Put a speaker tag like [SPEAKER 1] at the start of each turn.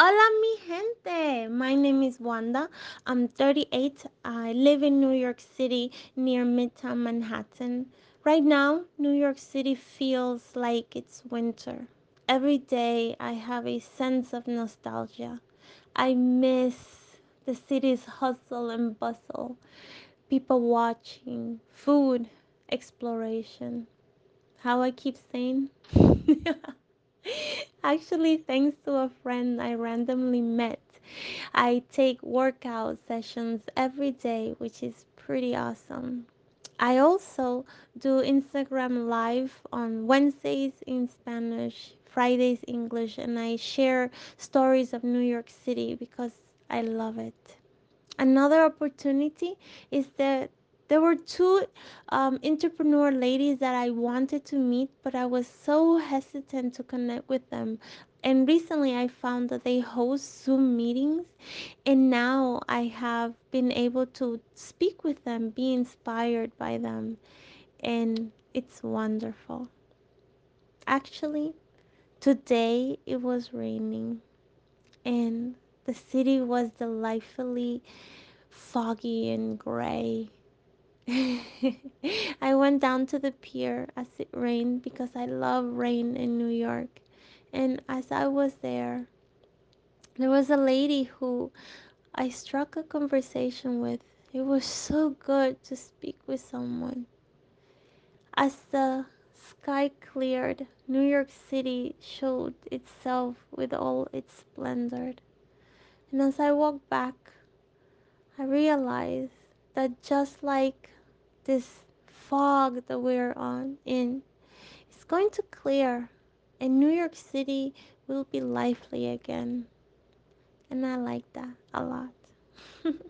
[SPEAKER 1] Hola, mi gente. My name is Wanda. I'm 38. I live in New York City near Midtown Manhattan. Right now, New York City feels like it's winter. Every day, I have a sense of nostalgia. I miss the city's hustle and bustle, people watching, food, exploration. How I keep saying? Actually, thanks to a friend I randomly met, I take workout sessions every day, which is pretty awesome. I also do Instagram live on Wednesdays in Spanish, Fridays English, and I share stories of New York City because I love it. Another opportunity is that there were two um, entrepreneur ladies that I wanted to meet, but I was so hesitant to connect with them. And recently I found that they host Zoom meetings, and now I have been able to speak with them, be inspired by them, and it's wonderful. Actually, today it was raining, and the city was delightfully foggy and gray. I went down to the pier as it rained because I love rain in New York. And as I was there, there was a lady who I struck a conversation with. It was so good to speak with someone. As the sky cleared, New York City showed itself with all its splendor. And as I walked back, I realized that just like this fog that we're on in is going to clear and New York City will be lively again. And I like that a lot.